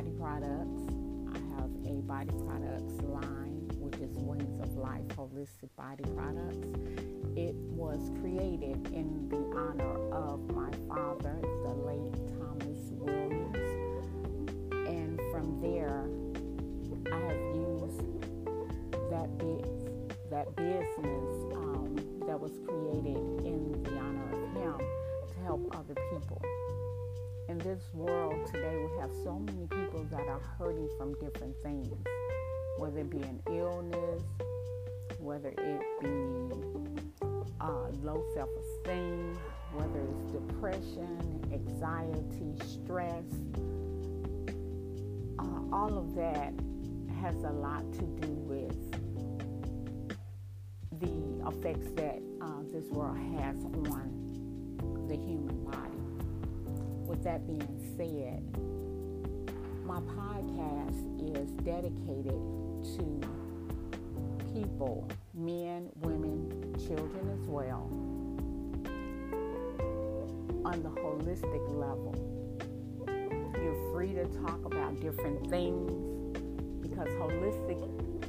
body products. I have a body products line, which is Wings of Life Holistic Body Products. It was created in the honor of my father, the late Thomas Williams. And from there, I have used that that business um, that was created in the honor of him to help other people. In this world today, we have so many people that are hurting from different things, whether it be an illness, whether it be uh, low self-esteem, whether it's depression, anxiety, stress. Uh, all of that has a lot to do with the effects that uh, this world has on the human body. With that being said, my podcast is dedicated to people, men, women, children as well, on the holistic level. You're free to talk about different things because holistic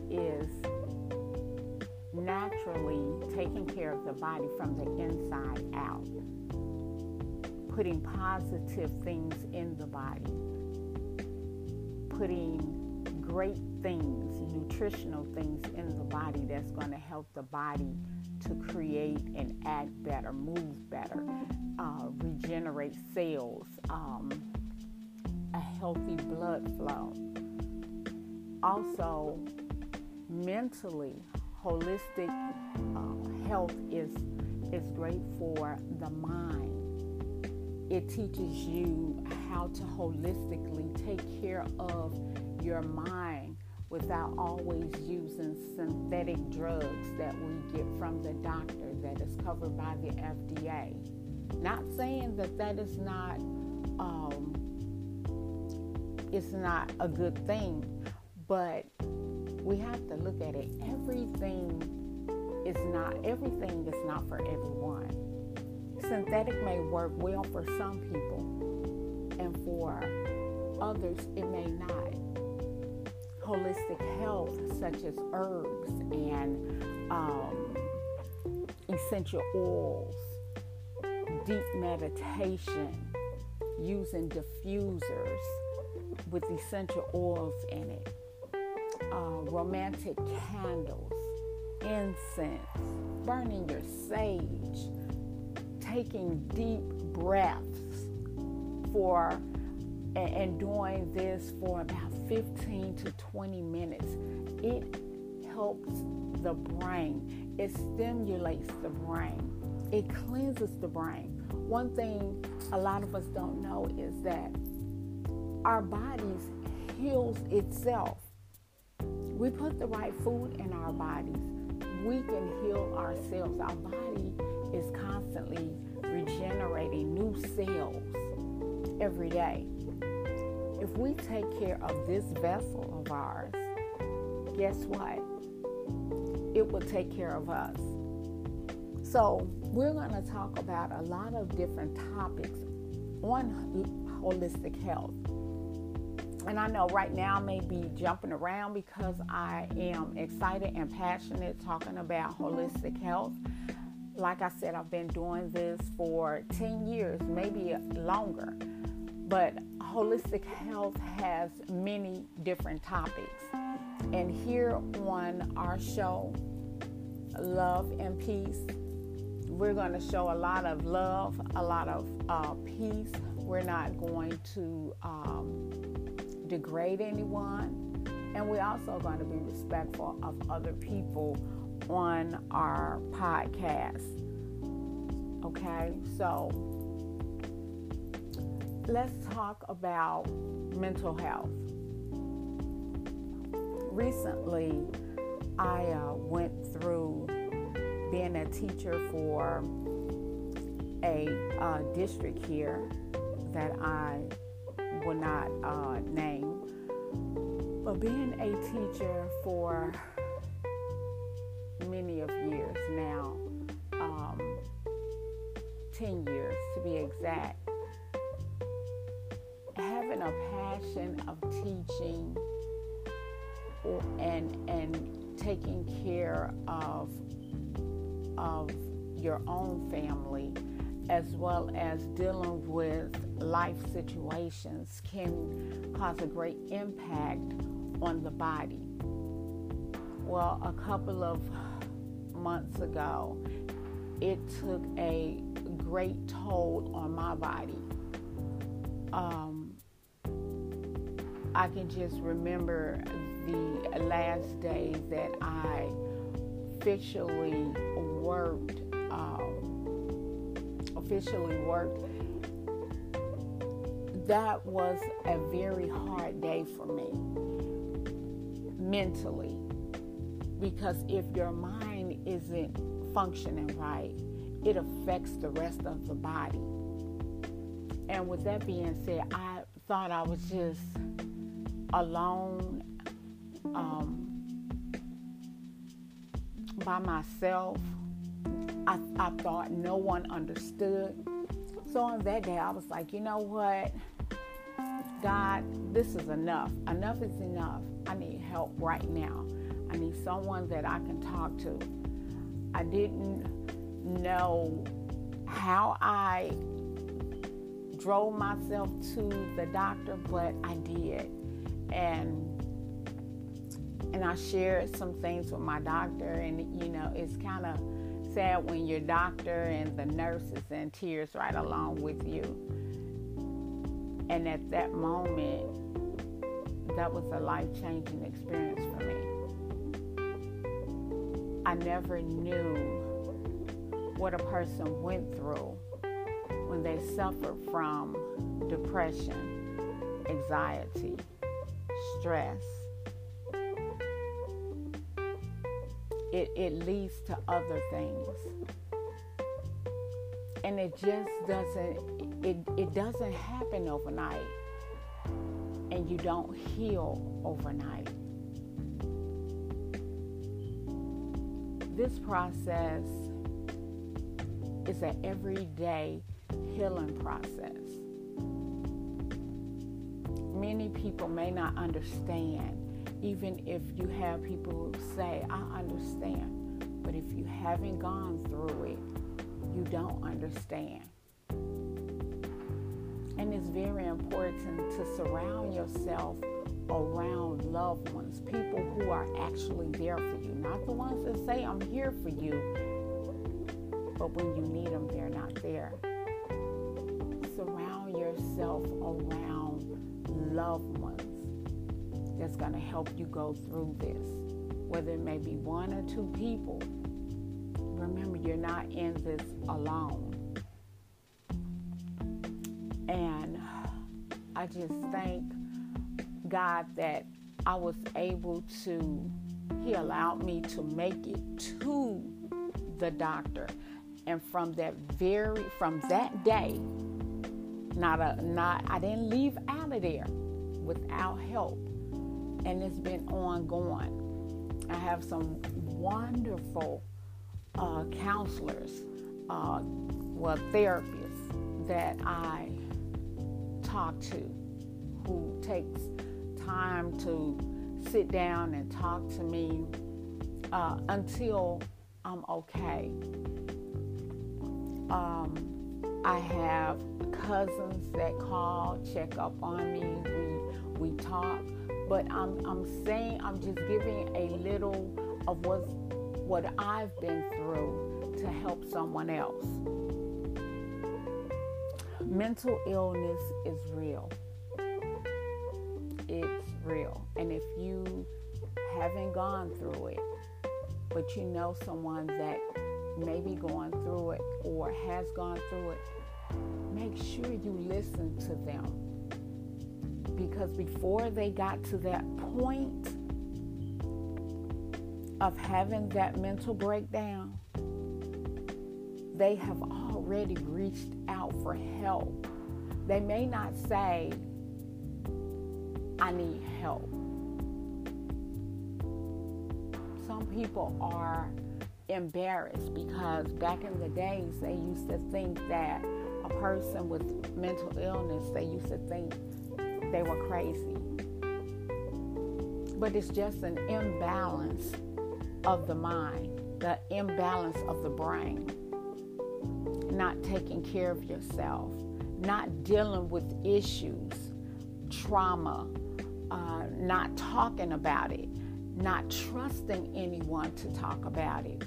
is naturally taking care of the body from the inside out, putting positive things in the body, putting great things, nutritional things in the body that's going to help the body to create and act better, move better, uh, regenerate cells, um, a healthy blood flow. Also, mentally, holistic uh, health is is great for the mind. It teaches you how to holistically take care of your mind without always using synthetic drugs that we get from the doctor that is covered by the FDA. Not saying that that is not um, it's not a good thing, but we have to look at it. Everything is not everything is not for everyone. Synthetic may work well for some people, and for others it may not. Holistic health, such as herbs and um, essential oils, deep meditation, using diffusers with essential oils in it uh, romantic candles, incense, burning your sage, taking deep breaths for and, doing this for about 15 to 20 minutes. It helps the brain. It stimulates the brain. It cleanses the brain. One thing a lot of us don't know is that our bodies heals itself we put the right food in our bodies, we can heal ourselves. Our body is constantly regenerating new cells every day. If we take care of this vessel of ours, guess what? It will take care of us. So, we're going to talk about a lot of different topics on holistic health and I know right now I may be jumping around because I am excited and passionate talking about holistic health. Like I said, I've been doing this for 10 years, maybe longer. But holistic health has many different topics. And here on our show, Love and Peace, we're going to show a lot of love, a lot of uh, peace. We're not going to um, degrade anyone, and we're also going to be respectful of other people on our podcast. Okay, so let's talk about mental health. Recently, I uh, went through being a teacher for a uh, district here that I will not uh, name. But being a teacher for many of years now, um, 10 years to be exact, having a passion of teaching and and taking care of of your own family as well as dealing with life situations can cause a great impact on the body. Well, a couple of months ago, it took a great toll on my body. Um, I can just remember the last days that I officially worked, um, officially worked. That was a very hard day for me mentally because if your mind isn't functioning right, it affects the rest of the body. And with that being said, I thought I was just alone um, by myself. I, I thought no one understood. So on that day, I was like, you know what? God, this is enough. Enough is enough. I need help right now. I need someone that I can talk to. I didn't know how I drove myself to the doctor, but I did. And and I shared some things with my doctor and you know, it's kind of sad when your doctor and the nurses in tears right along with you. And at that moment, that was a life-changing experience for me. I never knew what a person went through when they suffered from depression, anxiety, stress. It, it leads to other things. And it just doesn't it, it doesn't happen overnight. And you don't heal overnight. This process is an everyday healing process. Many people may not understand, even if you have people who say, I understand. But if you haven't gone through it, you don't understand. And it's very important to surround yourself around loved ones, people who are actually there for you, not the ones that say, I'm here for you, but when you need them, they're not there. Surround yourself around loved ones that's going to help you go through this, whether it may be one or two people. Remember, you're not in this alone. And I just thank God that I was able to, He allowed me to make it to the doctor. And from that very, from that day, not a, not, I didn't leave out of there without help. And it's been ongoing. I have some wonderful uh, counselors, uh, well, therapists that I talk to who takes time to sit down and talk to me uh, until I'm okay. Um, I have cousins that call, check up on me. We we talk, but I'm I'm saying I'm just giving a little of what what I've been through to help someone else. Mental illness is real it's real. And if you haven't gone through it, but you know someone that may be going through it or has gone through it, make sure you listen to them. Because before they got to that point of having that mental breakdown, they have already reached out for help. They may not say, I need help. some people are embarrassed because back in the days they used to think that a person with mental illness, they used to think they were crazy. But it's just an imbalance of the mind, the imbalance of the brain, not taking care of yourself, not dealing with issues, trauma, uh, not talking about it, not trusting anyone to talk about it,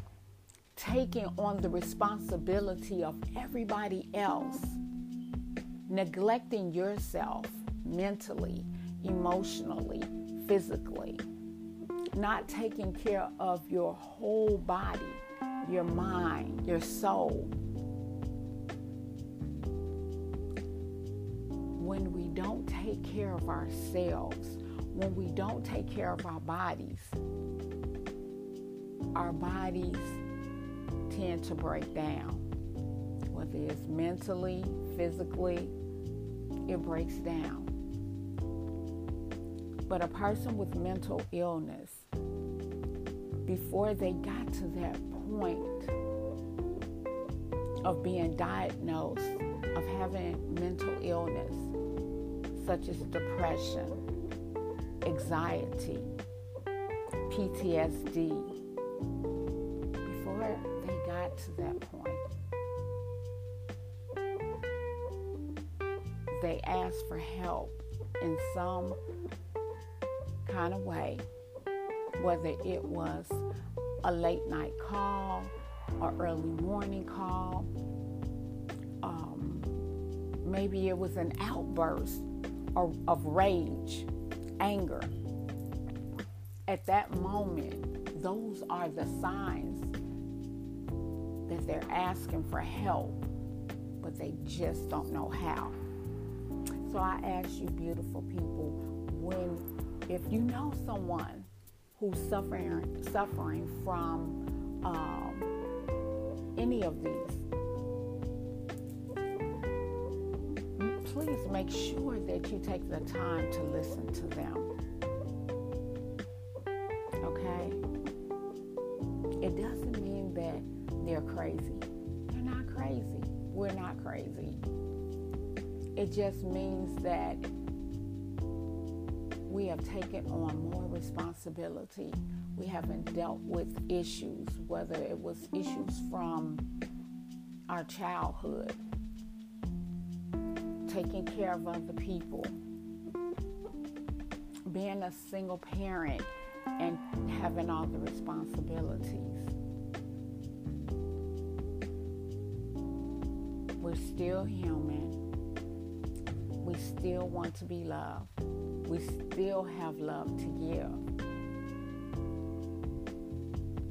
taking on the responsibility of everybody else, neglecting yourself mentally, emotionally, physically, not taking care of your whole body, your mind, your soul. When we don't take care of ourselves, when we don't take care of our bodies, our bodies tend to break down. Whether it's mentally, physically, it breaks down. But a person with mental illness, before they got to that point of being diagnosed, of having mental illness, such as depression, anxiety, PTSD, before they got to that point, they asked for help in some kind of way, whether it was a late night call or early morning call. Um, maybe it was an outburst of, rage, anger. At that moment, those are the signs that they're asking for help, but they just don't know how. So I ask you, beautiful people, when if you know someone who's suffering suffering from um, any of these, please make sure that you take the time to listen to them. Okay? It doesn't mean that they're crazy. They're not crazy. We're not crazy. It just means that we have taken on more responsibility. We haven't dealt with issues, whether it was issues from our childhood, taking care of other people, being a single parent and having all the responsibilities. We're still human. We still want to be loved we still have love to give.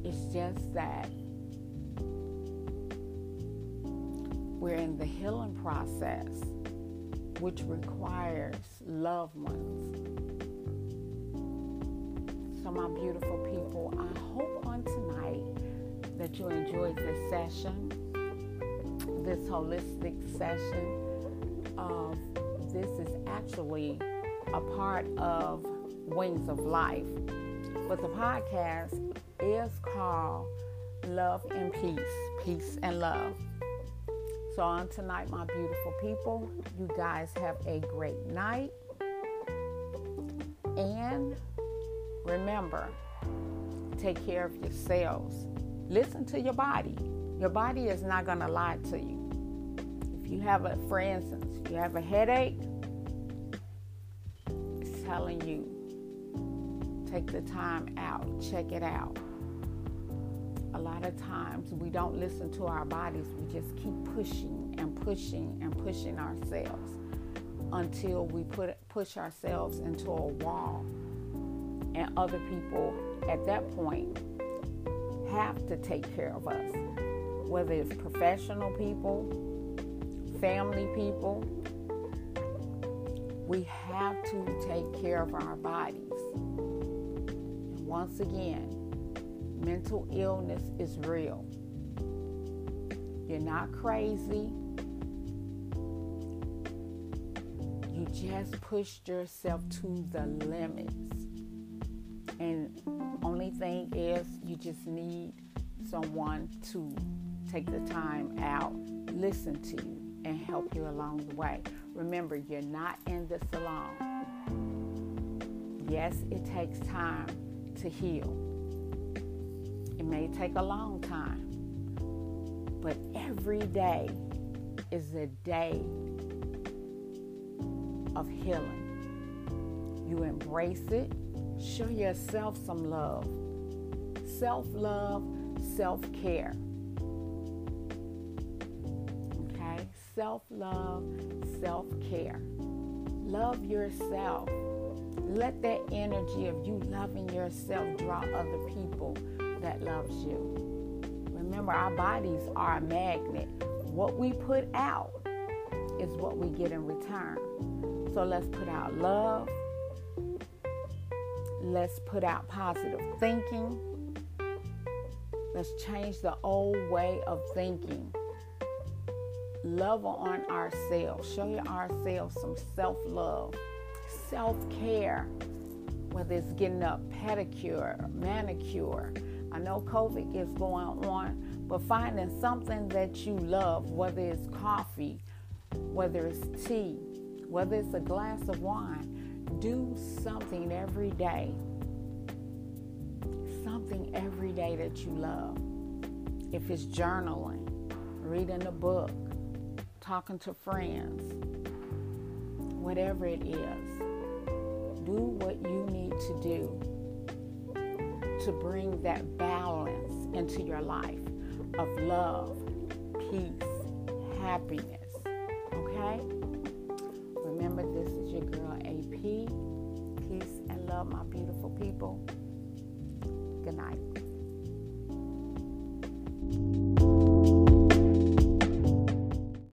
It's just that we're in the healing process, which requires loved ones. So, my beautiful people, I hope on tonight that you enjoyed this session, this holistic session of this is actually a part of Wings of Life. But the podcast is called Love and Peace, Peace and Love. So, on tonight, my beautiful people, you guys have a great night. And remember, take care of yourselves. Listen to your body. Your body is not going to lie to you. If you have a, for instance, you have a headache, it's telling you, take the time out, check it out. Lot of times we don't listen to our bodies, we just keep pushing and pushing and pushing ourselves until we put push ourselves into a wall. And other people at that point have to take care of us, whether it's professional people, family people, we have to take care of our bodies. And once again, mental illness is real. You're not crazy. You just pushed yourself to the limits. And only thing is, you just need someone to take the time out, listen to you, and help you along the way. Remember, you're not in this alone. Yes, it takes time to heal. It may take a long time, but every day is a day of healing. You embrace it, show yourself some love. Self love, self care. Okay? Self love, self care. Love yourself. Let that energy of you loving yourself draw other people that loves you. Remember, our bodies are a magnet. What we put out is what we get in return. So let's put out love. Let's put out positive thinking. Let's change the old way of thinking. Love on ourselves. Show ourselves some self love, self care, whether it's getting a pedicure, manicure. I know COVID is going on, but finding something that you love, whether it's coffee, whether it's tea, whether it's a glass of wine, do something every day. Something every day that you love. If it's journaling, reading a book, talking to friends, whatever it is, do what you need to do to bring that balance into your life of love, peace, happiness. Okay? Remember, this is your girl AP. Peace and love, my beautiful people. Good night.